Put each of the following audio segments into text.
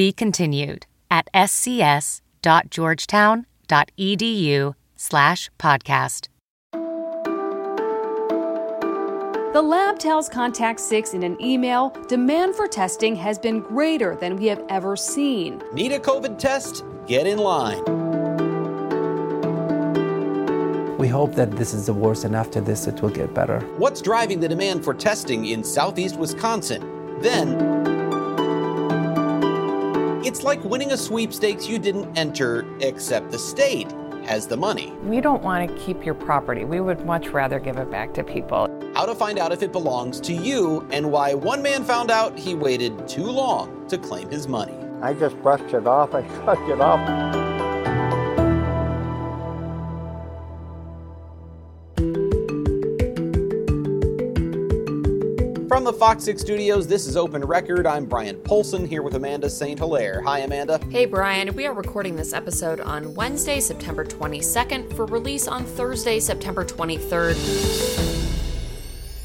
Be continued at scs.georgetown.edu slash podcast. The lab tells Contact 6 in an email demand for testing has been greater than we have ever seen. Need a COVID test? Get in line. We hope that this is the worst and after this it will get better. What's driving the demand for testing in southeast Wisconsin? Then, it's like winning a sweepstakes you didn't enter, except the state has the money. We don't want to keep your property. We would much rather give it back to people. How to find out if it belongs to you, and why one man found out he waited too long to claim his money. I just brushed it off. I brushed it off. From the Fox 6 studios, this is Open Record. I'm Bryan Polcyn here with Amanda St. Hilaire. Hi, Amanda. Hey, Brian. We are recording this episode on Wednesday, September 22nd, for release on Thursday, September 23rd.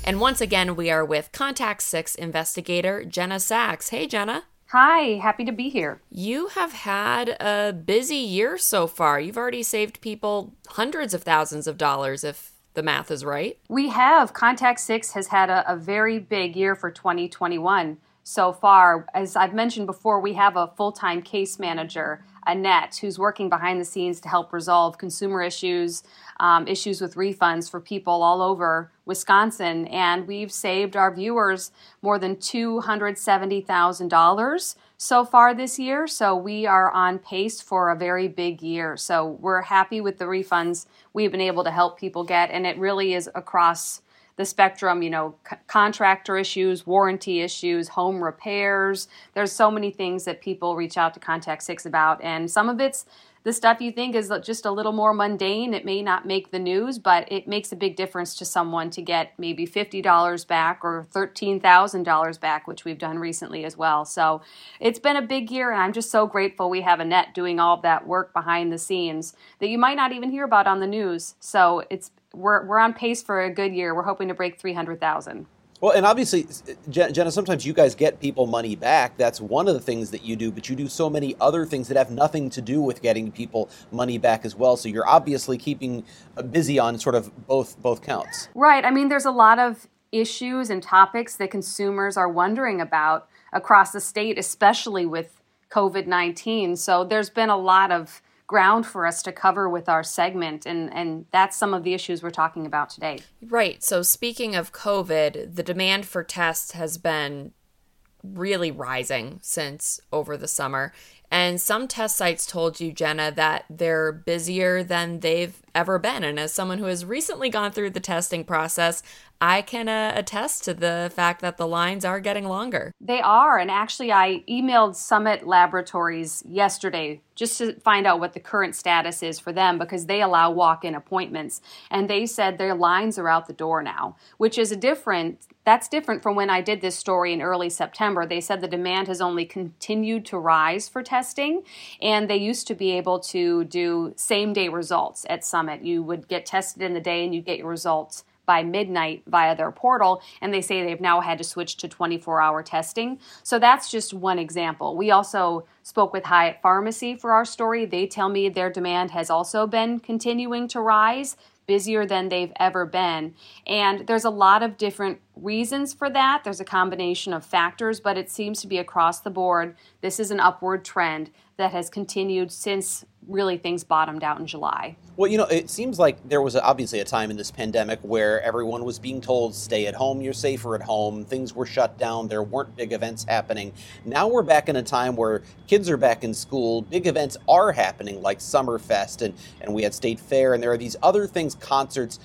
And once again, we are with Contact 6 investigator Jenna Sachs. Hey, Jenna. Hi, happy to be here. You have had a busy year so far. You've already saved people hundreds of thousands of dollars, if the math is right. We have. Contact 6 has had a, a very big year for 2021 so far. As I've mentioned before, we have a full time case manager, Annette, who's working behind the scenes to help resolve consumer issues, um, issues with refunds for people all over Wisconsin. And we've saved our viewers more than $270,000 so far this year. So we are on pace for a very big year. So we're happy with the refunds we've been able to help people get. And it really is across the spectrum, you know, c- contractor issues, warranty issues, home repairs. There's so many things that people reach out to Contact Six about, and some of it's the stuff you think is just a little more mundane. It may not make the news, but it makes a big difference to someone to get maybe $50 back or $13,000 back, which we've done recently as well. So it's been a big year, and I'm just so grateful we have Annette doing all of that work behind the scenes that you might not even hear about on the news. So it's we're, we're on pace for a good year. We're hoping to break 300,000. Well, and obviously, Jenna, sometimes you guys get people money back. That's one of the things that you do, but you do so many other things that have nothing to do with getting people money back as well. So you're obviously keeping uh, busy on sort of both both counts. Right. I mean, there's a lot of issues and topics that consumers are wondering about across the state, especially with COVID 19. So there's been a lot of ground for us to cover with our segment and and that's some of the issues we're talking about today. Right. So speaking of COVID, the demand for tests has been really rising since over the summer. And some test sites told you, Jenna, that they're busier than they've ever been. And as someone who has recently gone through the testing process, I can uh, attest to the fact that the lines are getting longer. They are. And actually, I emailed Summit Laboratories yesterday just to find out what the current status is for them because they allow walk in appointments. And they said their lines are out the door now, which is a different. That's different from when I did this story in early September. They said the demand has only continued to rise for testing, and they used to be able to do same day results at Summit. You would get tested in the day and you'd get your results by midnight via their portal, and they say they've now had to switch to 24 hour testing. So that's just one example. We also spoke with Hayat Pharmacy for our story. They tell me their demand has also been continuing to rise busier than they've ever been. And there's a lot of different reasons for that. There's a combination of factors, but it seems to be across the board. This is an upward trend that has continued since really things bottomed out in July. Well, you know, it seems like there was obviously a time in this pandemic where everyone was being told, stay at home, you're safer at home, things were shut down, there weren't big events happening. Now we're back in a time where kids are back in school, big events are happening like Summerfest, and, and we had State Fair, and there are these other things, concerts.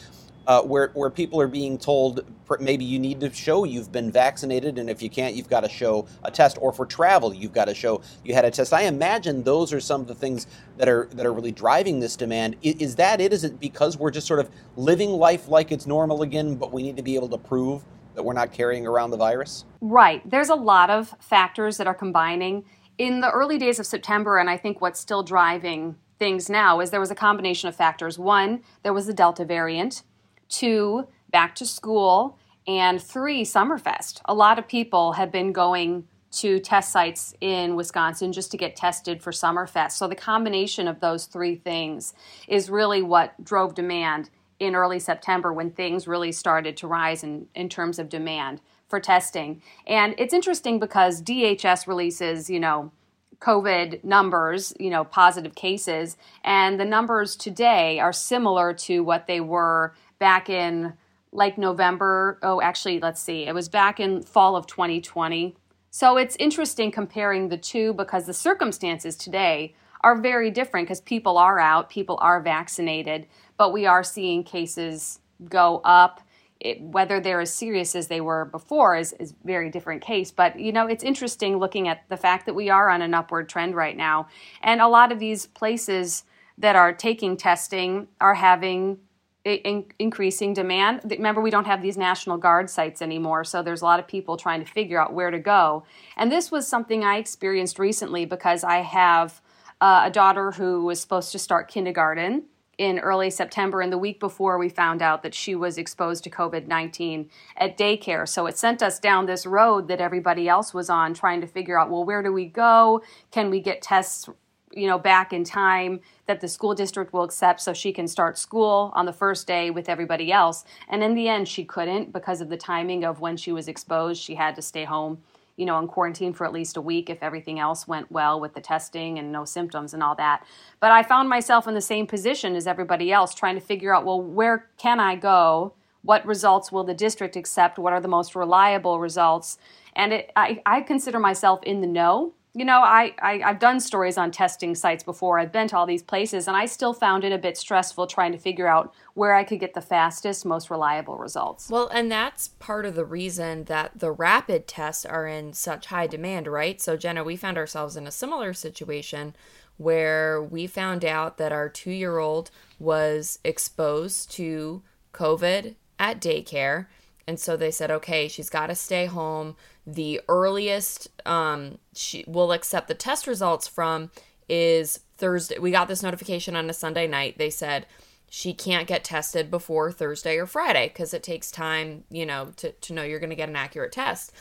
Uh, where where people are being told maybe you need to show you've been vaccinated, and if you can't, you've got to show a test, or for travel, you've got to show you had a test. I imagine those are some of the things that are that are really driving this demand. Is, is that it? Is it because we're just sort of living life like it's normal again, but we need to be able to prove that we're not carrying around the virus? Right. There's a lot of factors that are combining. In the early days of September, and I think what's still driving things now is there was a combination of factors. One, there was the Delta variant two, back to school, and three, Summerfest. A lot of people have been going to test sites in Wisconsin just to get tested for Summerfest. So the combination of those three things is really what drove demand in early September when things really started to rise in, in terms of demand for testing. And it's interesting because DHS releases, you know, COVID numbers, you know, positive cases, and the numbers today are similar to what they were back in like November. Oh, actually, let's see. It was back in fall of 2020. So it's interesting comparing the two because the circumstances today are very different because people are out, people are vaccinated, but we are seeing cases go up. It, whether they're as serious as they were before is is very different case. But you know, it's interesting looking at the fact that we are on an upward trend right now, and a lot of these places that are taking testing are having in, increasing demand. Remember, we don't have these National Guard sites anymore, so there's a lot of people trying to figure out where to go. And this was something I experienced recently because I have uh, a daughter who was supposed to start kindergarten in early September, and the week before we found out that she was exposed to COVID 19 at daycare. So it sent us down this road that everybody else was on, trying to figure out well, where do we go? Can we get tests you know back in time that the school district will accept so she can start school on the first day with everybody else. And in the end she couldn't because of the timing of when she was exposed. She had to stay home you know in quarantine for at least a week if everything else went well with the testing and no symptoms and all that. But i found myself in the same position as everybody else trying to figure out well where can i go? What results will the district accept? What are the most reliable results? And it, I, I consider myself in the know you know, I, I, have done stories on testing sites before. I've been to all these places, and I still found it a bit stressful trying to figure out where I could get the fastest, most reliable results. Well, and that's part of the reason that the rapid tests are in such high demand, right? So, Jenna, we found ourselves in a similar situation where we found out that our two year old was exposed to COVID at daycare. And so they said, okay, she's got to stay home the earliest um, she will accept the test results from is Thursday. We got this notification on a Sunday night. They said she can't get tested before Thursday or Friday because it takes time, you know, to, to know you're going to get an accurate test.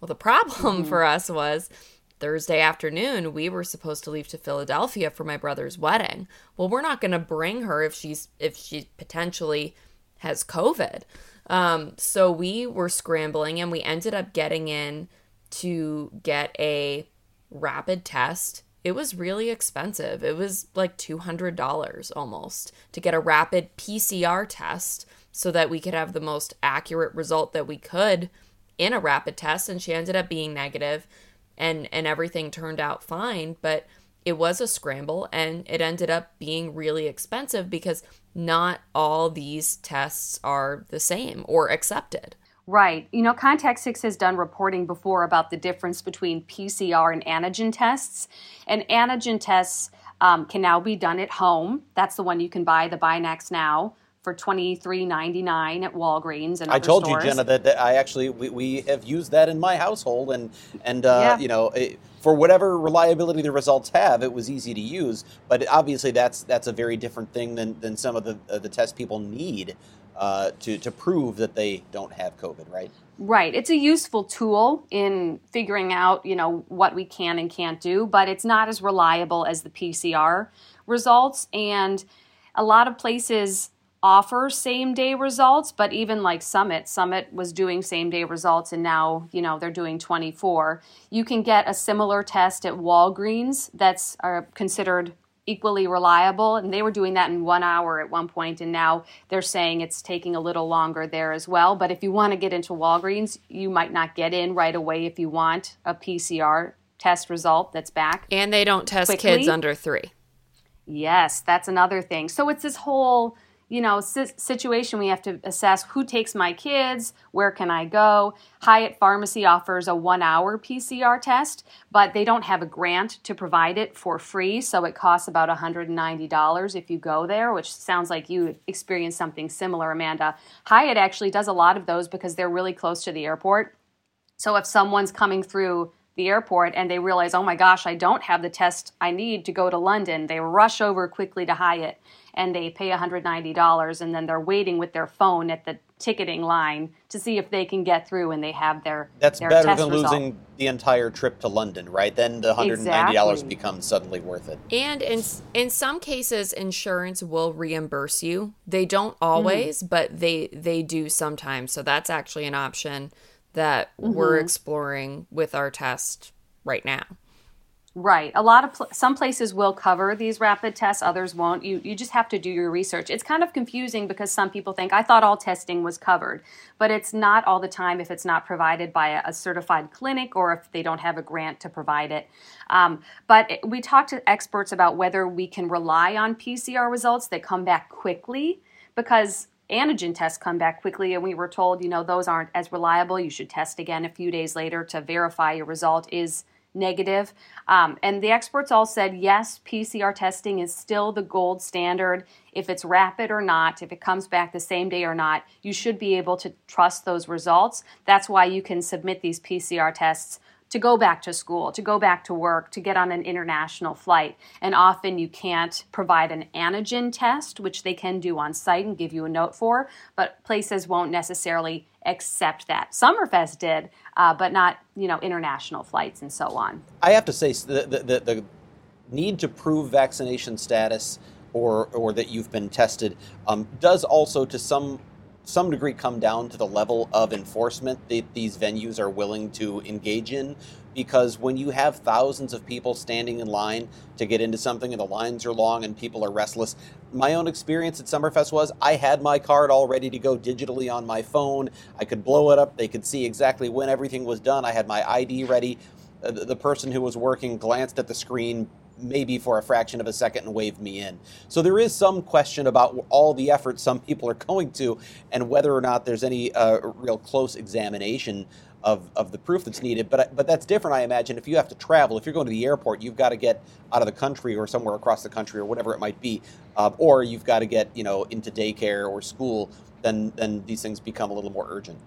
Well, the problem mm-hmm. for us was Thursday afternoon, we were supposed to leave to Philadelphia for my brother's wedding. Well, we're not going to bring her if she's if she potentially has COVID. Um, so we were scrambling and we ended up getting in to get a rapid test. It was really expensive. It was like $200 almost to get a rapid PCR test so that we could have the most accurate result that we could in a rapid test and she ended up being negative and and everything turned out fine, but it was a scramble and it ended up being really expensive because not all these tests are the same or accepted. Right. You know, Contact 6 has done reporting before about the difference between PCR and antigen tests. And antigen tests um, can now be done at home. That's the one you can buy, the BinaxNOW for twenty three ninety nine at Walgreens and I told stores. you, Jenna, that, that, I actually we, we have used that in my household, and and uh, yeah. you know. It, for whatever reliability the results have, it was easy to use. But obviously, that's that's a very different thing than, than some of the uh, the tests people need uh, to to prove that they don't have COVID, right? Right. It's a useful tool in figuring out, you know, what we can and can't do, but it's not as reliable as the PCR results. And a lot of places offer same day results, but even like Summit, Summit was doing same day results and now, you know, they're doing 24. You can get a similar test at Walgreens that's uh, considered equally reliable and they were doing that in 1 hour at one point and now they're saying it's taking a little longer there as well, but if you want to get into Walgreens, you might not get in right away if you want a PCR test result that's back. And they don't test quickly. kids under 3. Yes, that's another thing. So it's this whole you know situation we have to assess who takes my kids where can i go? Hayat pharmacy offers a one hour pcr test but they don't have a grant to provide it for free so it costs about $190 if you go there which sounds like you experienced something similar amanda. Hayat actually does a lot of those because they're really close to the airport. So if someone's coming through the airport and they realize, oh my gosh, I don't have the test I need to go to London, they rush over quickly to Hayat and they pay $190 and then they're waiting with their phone at the ticketing line to see if they can get through and they have their That's their better test than result. losing the entire trip to London, right? Then the $190 Exactly. becomes suddenly worth it. And in in some cases, insurance will reimburse you. They don't hmm. always, but they they do sometimes. So that's actually an option that we're mm-hmm. exploring with our test right now. Right. A lot of pl- some places will cover these rapid tests, others won't. You you just have to do your research. It's kind of confusing because some people think I thought all testing was covered, but it's not all the time if it's not provided by a, a certified clinic or if they don't have a grant to provide it. Um, but it- we talked to experts about whether we can rely on PCR results that come back quickly because antigen tests come back quickly and we were told you know those aren't as reliable you should test again a few days later to verify your result is negative. Um, and the experts all said yes, PCR testing is still the gold standard. If it's rapid or not, if it comes back the same day or not, you should be able to trust those results. That's why you can submit these PCR tests to go back to school, to go back to work, to get on an international flight. And often you can't provide an antigen test, which they can do on site and give you a note for, but places won't necessarily accept that. Summerfest did, uh, but not you know international flights and so on. I have to say, the, the, the, need to prove vaccination status or, or that you've been tested um, does also, to some some degree, come down to the level of enforcement that these venues are willing to engage in. Because when you have thousands of people standing in line to get into something and the lines are long and people are restless, my own experience at Summerfest was I had my card all ready to go digitally on my phone. I could blow it up, they could see exactly when everything was done. I had my ID ready uh, the the person who was working glanced at the screen maybe for a fraction of a second and waved me in. So there is some question about all the effort some people are going to and whether or not there's any uh, real close examination of, of the proof that's needed. But but that's different, I imagine. If you have to travel, if you're going to the airport, you've got to get out of the country or somewhere across the country or whatever it might be, uh, or you've got to get you know into daycare or school. Then then these things become a little more urgent.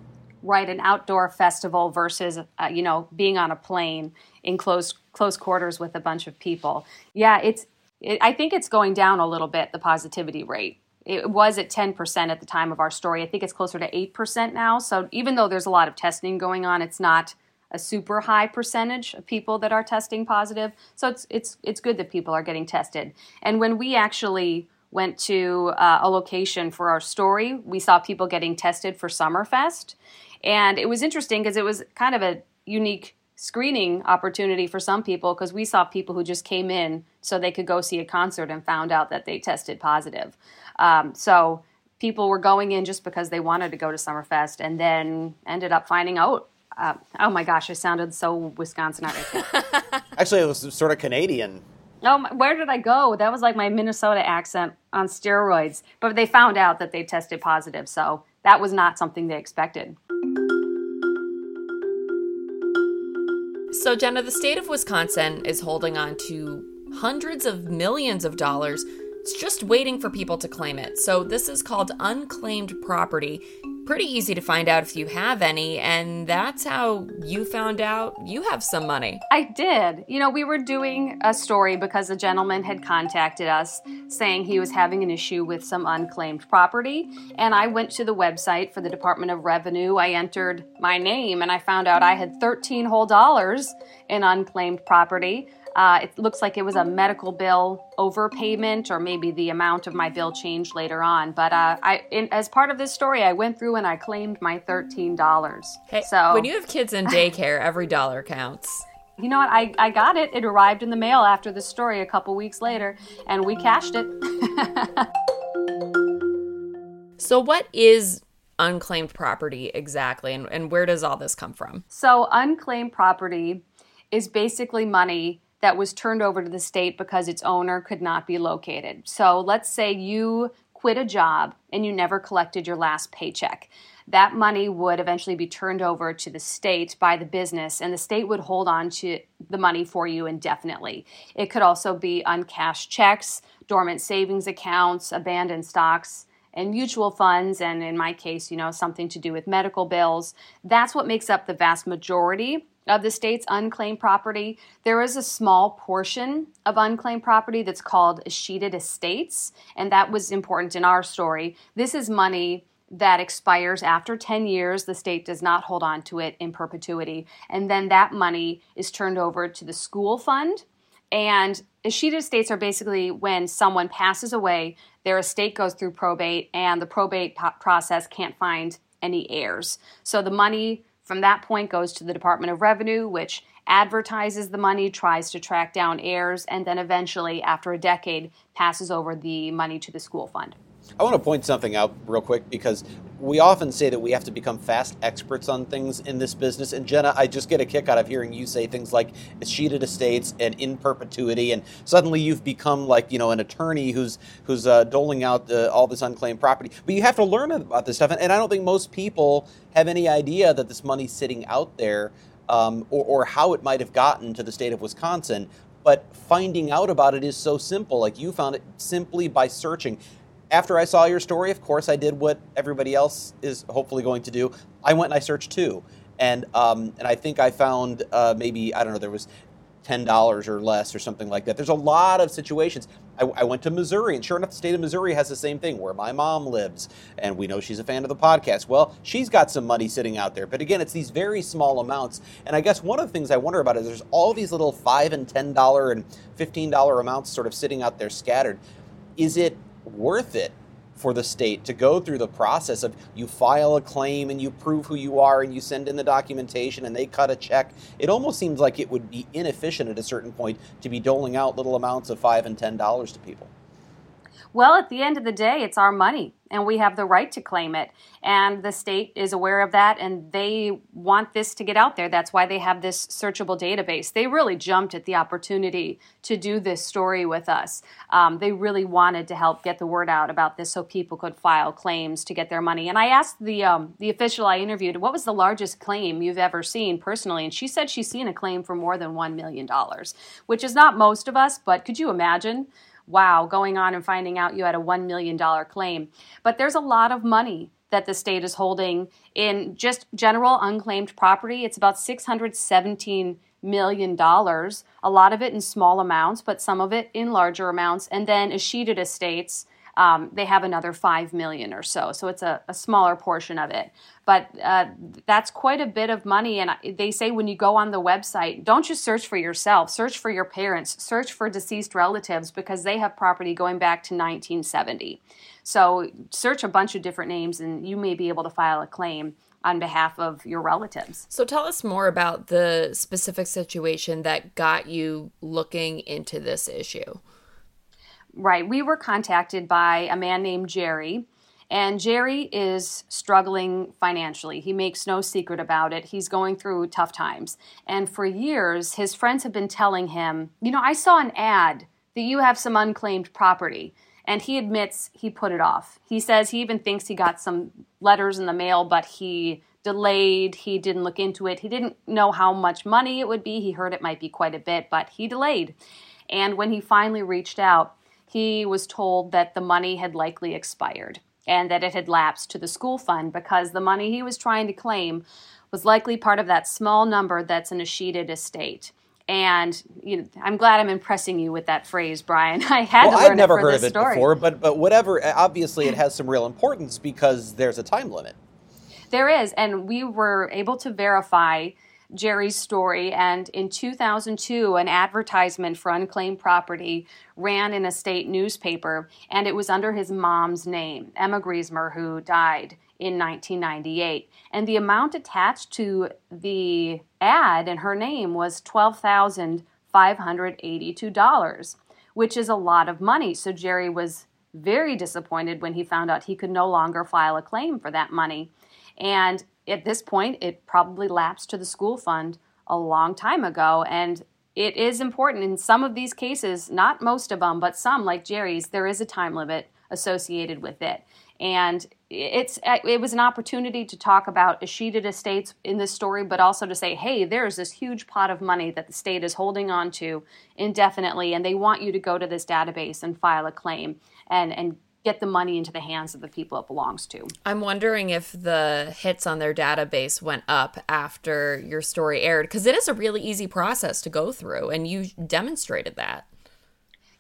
Right an outdoor festival versus uh, you know being on a plane in close close quarters with a bunch of people. Yeah it's it, i think it's going down a little bit the positivity rate. It was at 10% at the time of our story. I think it's closer to 8% now. So even though there's a lot of testing going on it's not a super high percentage of people that are testing positive. So it's it's it's good that people are getting tested. And when we actually went to uh, a location for our story we saw people getting tested for summerfest and it was interesting because it was kind of a unique screening opportunity for some people because we saw people who just came in so they could go see a concert and found out that they tested positive. Um, so people were going in just because they wanted to go to Summerfest and then ended up finding out. Uh, oh my gosh, I sounded so Wisconsin. Actually, it was sort of Canadian. Oh, my, where did I go? That was like my Minnesota accent on steroids. But they found out that they tested positive, so that was not something they expected. So, Jenna, the state of Wisconsin is holding on to hundreds of millions of dollars. It's just waiting for people to claim it. So, this is called unclaimed property. Pretty easy to find out if you have any, and that's how you found out you have some money. I did. You know, we were doing a story because a gentleman had contacted us saying he was having an issue with some unclaimed property. And I went to the website for the Department of Revenue. I entered my name and I found out I had 13 whole dollars in unclaimed property. Uh, it looks like it was a medical bill overpayment, or maybe the amount of my bill changed later on. But uh, I, in, as part of this story, I went through and I claimed my thirteen dollars. Hey, so when you have kids in daycare, every dollar counts. you know what? I, I got it. It arrived in the mail after the story a couple weeks later, and we cashed it. So, what is unclaimed property exactly, and, and where does all this come from? so, unclaimed property is basically money that was turned over to the state because its owner could not be located. So, let's say you quit a job and you never collected your last paycheck. That money would eventually be turned over to the state by the business, and the state would hold on to the money for you indefinitely. It could also be uncashed checks, dormant savings accounts, abandoned stocks, and mutual funds, and in my case, you know, something to do with medical bills. That's what makes up the vast majority of the state's unclaimed property. There is a small portion of unclaimed property that's called escheated estates, and that was important in our story. This is money that expires after 10 years. The state does not hold on to it in perpetuity. And then that money is turned over to the school fund. And escheated estates are basically when someone passes away, their estate goes through probate, and the probate po- process can't find any heirs. So the money from that point goes to the Department of Revenue, which advertises the money, tries to track down heirs, and then eventually, after a decade, passes over the money to the school fund. I want to point something out real quick because we often say that we have to become fast experts on things in this business. And Jenna, I just get a kick out of hearing you say things like escheated estates and in perpetuity, and suddenly you've become like you know an attorney who's who's uh, doling out uh, all this unclaimed property. But you have to learn about this stuff, and, and I don't think most people have any idea that this money's sitting out there. Um, or, or how it might have gotten to the state of Wisconsin but finding out about it is so simple. Like you found it simply by searching after I saw your story, of course, I did what everybody else is hopefully going to do. I went and I searched too, and um, and I think I found uh, maybe I don't know there was ten dollars or less or something like that. There's a lot of situations. I, I, went to Missouri, and sure enough, the state of Missouri has the same thing where my mom lives, and we know she's a fan of the podcast. Well, she's got some money sitting out there, but again, it's these very small amounts. And I guess one of the things I wonder about is there's all these little five and ten dollar and fifteen dollar amounts sort of sitting out there scattered. Is it worth it for the state to go through the process of you file a claim and you prove who you are and you send in the documentation and they cut a check. It almost seems like it would be inefficient at a certain point to be doling out little amounts of five and ten dollars to people. Well, at the end of the day, it's our money and we have the right to claim it. And the state is aware of that and they want this to get out there. That's why they have this searchable database. They really jumped at the opportunity to do this story with us. Um, they really wanted to help get the word out about this so people could file claims to get their money. And I asked the, um, the official I interviewed, what was the largest claim you've ever seen personally? And she said she's seen a claim for more than $1 million, which is not most of us, but could you imagine? Wow, going on and finding out you had a $1 million claim. But there's a lot of money that the state is holding in just general unclaimed property. It's about $617 million, a lot of it in small amounts, but some of it in larger amounts. And then escheated estates um, they have another 5 million or so. So it's a, a smaller portion of it. But uh, that's quite a bit of money. And they say when you go on the website, don't just search for yourself, search for your parents, search for deceased relatives because they have property going back to 1970. So search a bunch of different names and you may be able to file a claim on behalf of your relatives. So tell us more about the specific situation that got you looking into this issue. Right. We were contacted by a man named Jerry. And Jerry is struggling financially. He makes no secret about it. He's going through tough times. And for years, his friends have been telling him, You know, I saw an ad that you have some unclaimed property. And he admits he put it off. He says he even thinks he got some letters in the mail, but he delayed. He didn't look into it. He didn't know how much money it would be. He heard it might be quite a bit, but he delayed. And when he finally reached out, he was told that the money had likely expired and that it had lapsed to the school fund because the money he was trying to claim was likely part of that small number that's in a escheated estate. And you know, I'm glad I'm impressing you with that phrase, Bryan. I had well, to learn I've never it heard of it story. before, but but whatever. Obviously, it has some real importance because there's a time limit. There is, and we were able to verify Jerry's story. And in 2002, an advertisement for unclaimed property ran in a state newspaper, and it was under his mom's name, Emma Griesmer, who died in 1998. And the amount attached to the ad in her name was $12,582, which is a lot of money. So Jerry was very disappointed when he found out he could no longer file a claim for that money. And at this point, it probably lapsed to the school fund a long time ago. And it is important in some of these cases, not most of them, but some, like Jerry's, there is a time limit associated with it. And it's it was an opportunity to talk about escheated estates in this story, but also to say, hey, there's this huge pot of money that the state is holding on to indefinitely, and they want you to go to this database and file a claim and and get the money into the hands of the people it belongs to. I'm wondering if the hits on their database went up after your story aired because it is a really easy process to go through, and you demonstrated that.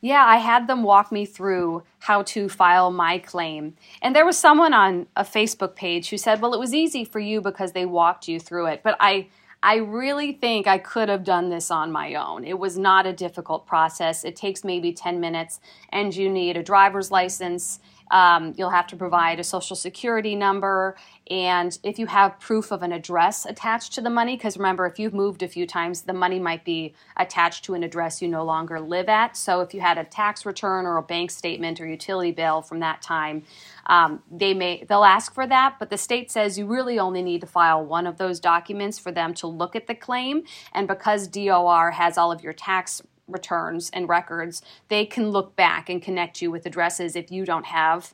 Yeah, I had them walk me through how to file my claim. And there was someone on a Facebook page who said, "Well, it was easy for you because they walked you through it." But I I really think I could have done this on my own. It was not a difficult process. It takes maybe 10 minutes and you need a driver's license um, you'll have to provide a social security number, and if you have proof of an address attached to the money, because remember, if you've moved a few times, the money might be attached to an address you no longer live at. So if you had a tax return or a bank statement or utility bill from that time, um, they may they'll ask for that. But the state says you really only need to file one of those documents for them to look at the claim, and because DOR has all of your tax returns and records, they can look back and connect you with addresses if you don't have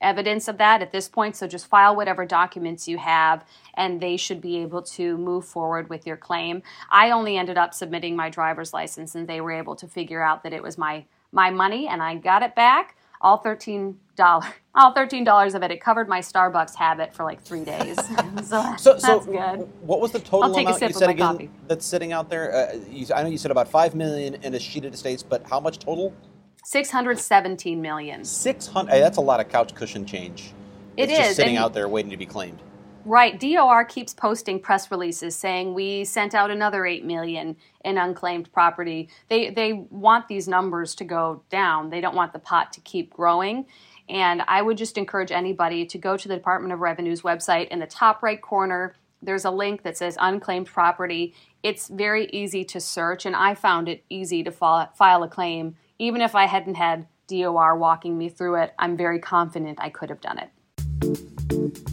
evidence of that at this point. So just file whatever documents you have, and they should be able to move forward with your claim. I only ended up submitting my driver's license, and they were able to figure out that it was my my money, and I got it back all thirteen dollars. All thirteen dollars of it. It covered my Starbucks habit for like three days. so, so, that's so good. What was the total I'll take a amount sip you of said my again coffee. that's sitting out there? Uh, you, I know you said about five million in escheated estates, but how much total? Six hundred seventeen million. Six hundred. Hey, that's a lot of couch cushion change. It it's just sitting and- out there waiting to be claimed. Right. DOR keeps posting press releases saying we sent out another 8 million in unclaimed property. They they want these numbers to go down. They don't want the pot to keep growing. And I would just encourage anybody to go to the Department of Revenue's website in the top right corner. There's a link that says unclaimed property. It's very easy to search, and I found it easy to file, file a claim. Even if I hadn't had DOR walking me through it, I'm very confident I could have done it.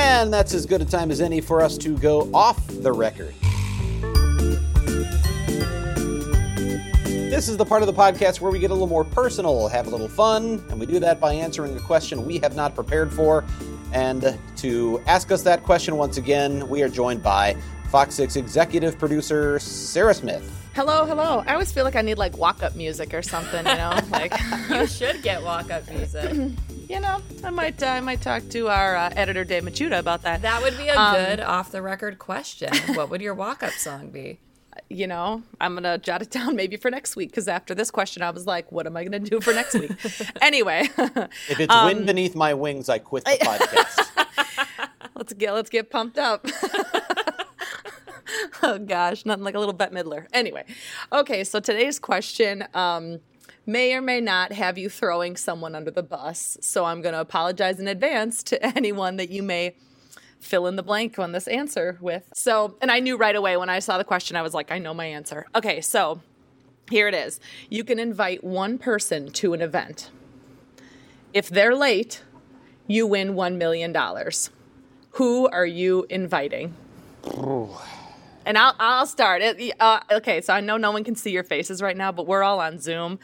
And that's as good a time as any for us to go off the record. This is the part of the podcast where we get a little more personal, have a little fun, and we do that by answering a question we have not prepared for. And to ask us that question once again, we are joined by Fox 6 executive producer Sarah Smith. Hello, hello. I always feel like I need like walk up music or something, you know? like, You should get walk up music. You know, I might uh, I might talk to our uh, editor Dave Machuda about that. That would be a Um, good off the record question. What would your walk up song be? you know, I'm gonna jot it down maybe for next week because after this question, I was like, what am I gonna do for next week? anyway, If it's wind beneath my wings, I quit the podcast. let's get let's get pumped up. oh gosh, nothing like a little Bette Midler. Anyway, okay, so today's question um, may or may not have you throwing someone under the bus. So I'm going to apologize in advance to anyone that you may fill in the blank on this answer with. So, and I knew right away when I saw the question, I was like, I know my answer. Okay, so here it is. You can invite one person to an event. If they're late, you win $1 million. Who are you inviting? And I'll, I'll start it. Uh, okay, so I know no one can see your faces right now, but we're all on Zoom.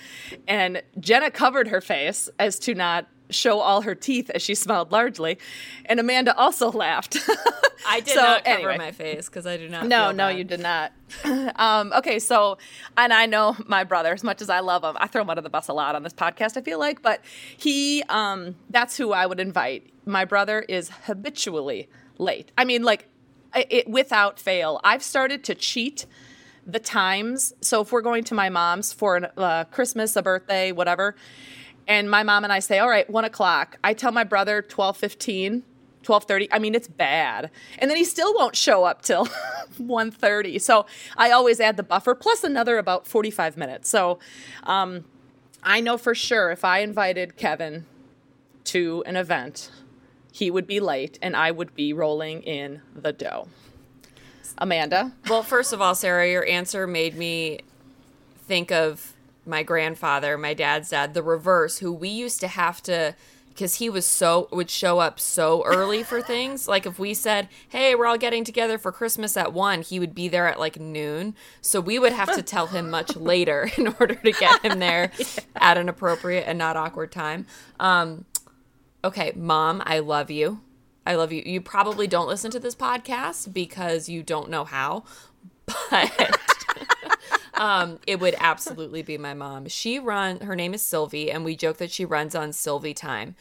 And Jenna covered her face as to not show all her teeth as she smiled largely. And Amanda also laughed. I did So, not cover anyway. my face because I do not. No, no, bad. you did not. um, okay, so, and I know my brother, as much as I love him, I throw him under the bus a lot on this podcast, I feel like, but he, um, that's who I would invite. My brother is habitually late. I mean, like, it, without fail. I've started to cheat the times. So if we're going to my mom's for a uh, Christmas, a birthday, whatever, and my mom and I say, all right, one o'clock. I tell my brother 1215, 1230. I mean, it's bad. And then he still won't show up till 1.30. So I always add the buffer plus another about 45 minutes. So um, I know for sure if I invited Kevin to an event, he would be late and I would be rolling in the dough. Amanda? Well, first of all, Sarah, your answer made me think of my grandfather, my dad's dad, the reverse, who we used to have to because he was so would show up so early for things. Like if we said, "Hey, we're all getting together for Christmas at 1," he would be there at like noon. So we would have to tell him much later in order to get him there yeah. at an appropriate and not awkward time. Um okay, mom, I love you. I love you. You probably don't listen to this podcast because you don't know how, but um, it would absolutely be my mom. She run. Her name is Sylvie, and we joke that she runs on Sylvie time.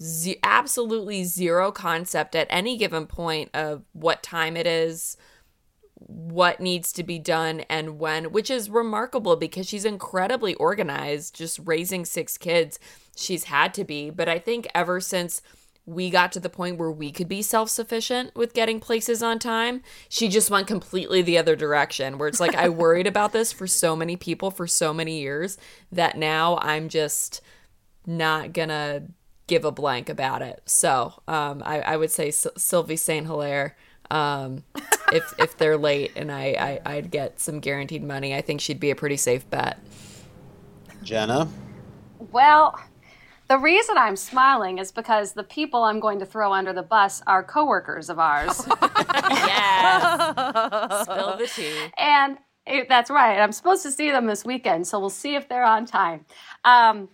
Z- absolutely zero concept at any given point of what time it is, what needs to be done, and when. Which is remarkable because she's incredibly organized. Just raising six kids, she's had to be. But I think ever since we got to the point where we could be self sufficient with getting places on time. She just went completely the other direction, where it's like, I worried about this for so many people for so many years that now I'm just not gonna give a blank about it. So um, I, I, would say S- Sylvie Saint Hilaire. Um, if if they're late and I, I I'd get some guaranteed money, I think she'd be a pretty safe bet. Jenna. Well, the reason I'm smiling is because the people I'm going to throw under the bus are coworkers of ours. yes. Spill the tea. And it, that's right. I'm supposed to see them this weekend, so we'll see if they're on time. Um,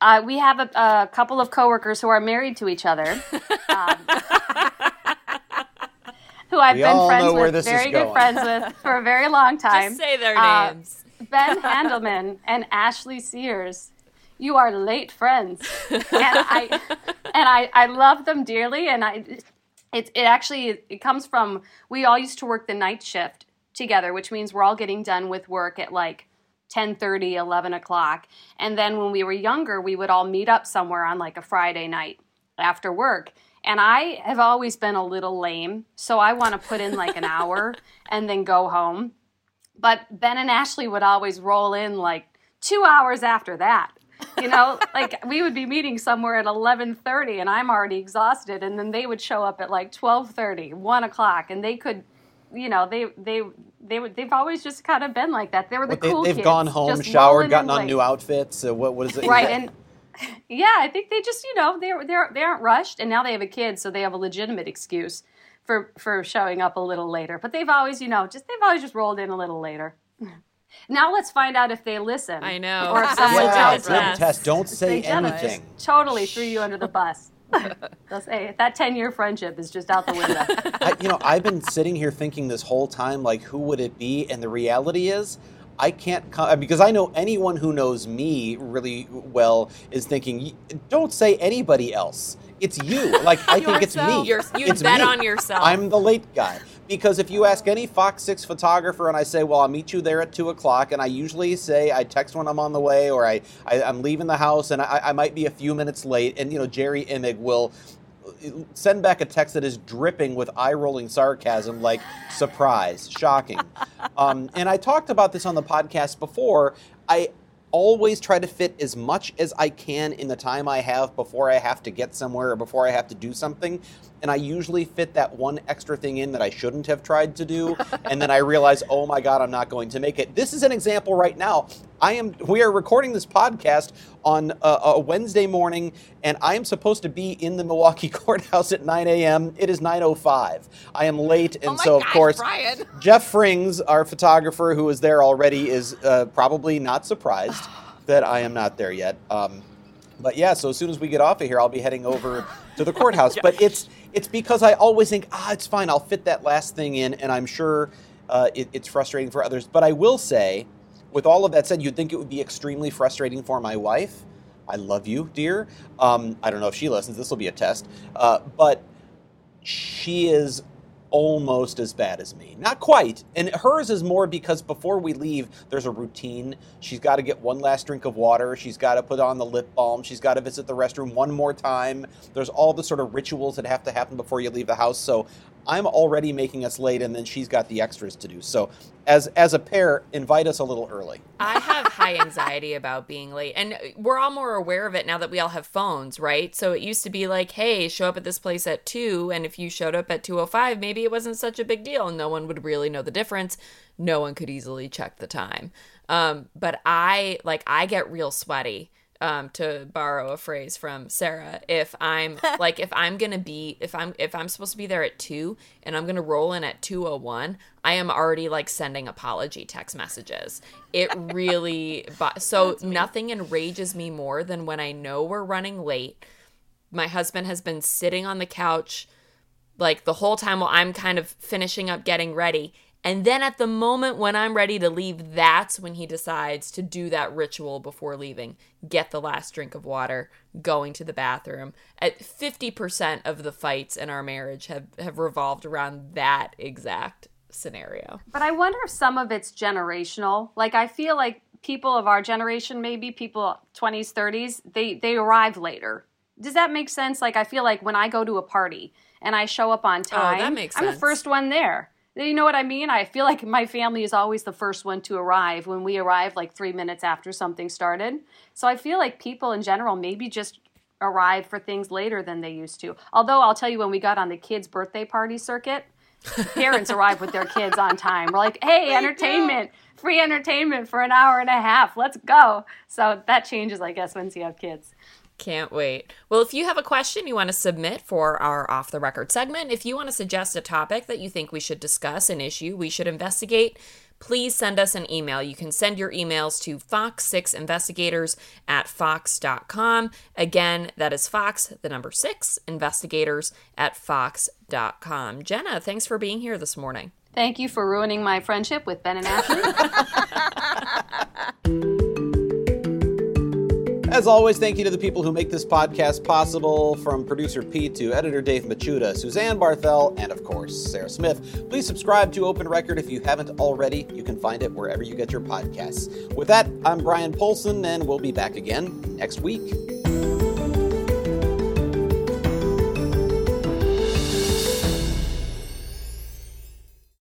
uh, we have a, a, couple of coworkers who are married to each other. Um, who I've we been friends with, very good friends with for a very long time. Just say their uh, names. Ben Handelman and Ashley Sears. You are late friends. And i and I, I love them dearly and i it, it actually it comes from we all used to work the night shift together which means we're all getting done with work at like 10 30 11 o'clock. And then when we were younger we would all meet up somewhere on like a friday night after work and i have always been a little lame so i want to put in like an hour and then go home. But ben and ashley would always roll in like two hours after that. You know like we would be meeting somewhere at 11.30 and i'm already exhausted and then they would show up at like 12.30 1 o'clock and they could you know they they they would they've always just kind of been like that. They were the cool they, have kids gone home showered gotten on new outfits so what, what is it? Right and yeah i think they just you know they're they're they aren't rushed and now they have a kid so they have a legitimate excuse for for showing up a little later but they've always you know just they've always just rolled in a little later Now let's find out if they listen. I know. Or if someone yeah, tells them. Test. Don't say anything. Totally threw you under the bus. They'll say that ten-year friendship is just out the window. I, you know, I've been sitting here thinking this whole time, like, who would it be? And the reality is, I can't come because I know anyone who knows me really well is thinking, don't say anybody else. It's you. Like I think it's me. You're, you it's bet me. on yourself. I'm the late guy because if you ask any Fox Six photographer and I say, well, I'll meet you there at two o'clock, and I usually say I text when I'm on the way or I, I am leaving the house and I, I might be a few minutes late, and you know Jerry Imig will send back a text that is dripping with eye rolling sarcasm, like surprise, shocking. Um, and I talked about this on the podcast before. I always try to fit as much as I can in the time I have before I have to get somewhere or before I have to do something. And I usually fit that one extra thing in that I shouldn't have tried to do. and then I realize, oh my God, I'm not going to make it. This is an example right now. I am. We are recording this podcast on a, a Wednesday morning, and I am supposed to be in the Milwaukee courthouse at 9 a.m. It is 9:05. I am late, and oh so gosh, of course, Bryan. Jeff Frings, our photographer who is there already, is uh, probably not surprised that I am not there yet. Um, but yeah, so as soon as we get off of here, I'll be heading over to the courthouse. But it's it's because I always think, ah, it's fine. I'll fit that last thing in, and I'm sure uh, it, it's frustrating for others. But I will say with all of that said, you'd think it would be extremely frustrating for my wife. I love you, dear. Um, I don't know if she listens. This will be a test. Uh, but she is almost as bad as me. Not quite. And hers is more because before we leave, there's a routine. She's got to get one last drink of water. She's got to put on the lip balm. She's got to visit the restroom one more time. There's all the sort of rituals that have to happen before you leave the house. So I'm already making us late, and then she's got the extras to do. So, as as a pair, invite us a little early. I have high anxiety about being late, and we're all more aware of it now that we all have phones, right? So it used to be like, "Hey, show up at this place at two, and if you showed up at two o five, maybe it wasn't such a big deal. No one would really know the difference. No one could easily check the time. Um, but I like I get real sweaty um, to borrow a phrase from Sarah, if I'm like if I'm gonna be if I'm if I'm supposed to be there at two and I'm gonna roll in at two oh one, I am already like sending apology text messages. It really so nothing enrages me more than when I know we're running late. My husband has been sitting on the couch like the whole time while I'm kind of finishing up getting ready and then at the moment when I'm ready to leave, that's when he decides to do that ritual before leaving. Get the last drink of water, going to the bathroom. At 50% of the fights in our marriage have, have revolved around that exact scenario. But I wonder if some of it's generational. Like I feel like people of our generation, maybe people 20s, 30s, they they arrive later. Does that make sense? Like I feel like when I go to a party and I show up on time, oh, that makes sense. I'm the first one there you know what I mean? I feel like my family is always the first one to arrive when we arrive like three minutes after something started. So I feel like people in general maybe just arrive for things later than they used to. Although I'll tell you, when we got on the kids' birthday party circuit, parents arrive with their kids on time. We're like, hey, entertainment, free entertainment for an hour and a half. Let's go. So that changes, I guess, once you have kids. Can't wait. Well, if you have a question you want to submit for our off the record segment, if you want to suggest a topic that you think we should discuss, an issue we should investigate, please send us an email. You can send your emails to fox6investigators at fox.com. Again, that is fox, the number six, investigators at fox.com. Jenna, thanks for being here this morning. Thank you for ruining my friendship with Ben and Ashley. As always, thank you to the people who make this podcast possible, from producer Pete to editor Dave Machuda, Suzanne Barthel, and of course, Sarah Smith. Please subscribe to Open Record if you haven't already. You can find it wherever you get your podcasts. With that, I'm Bryan Polcyn, and we'll be back again next week.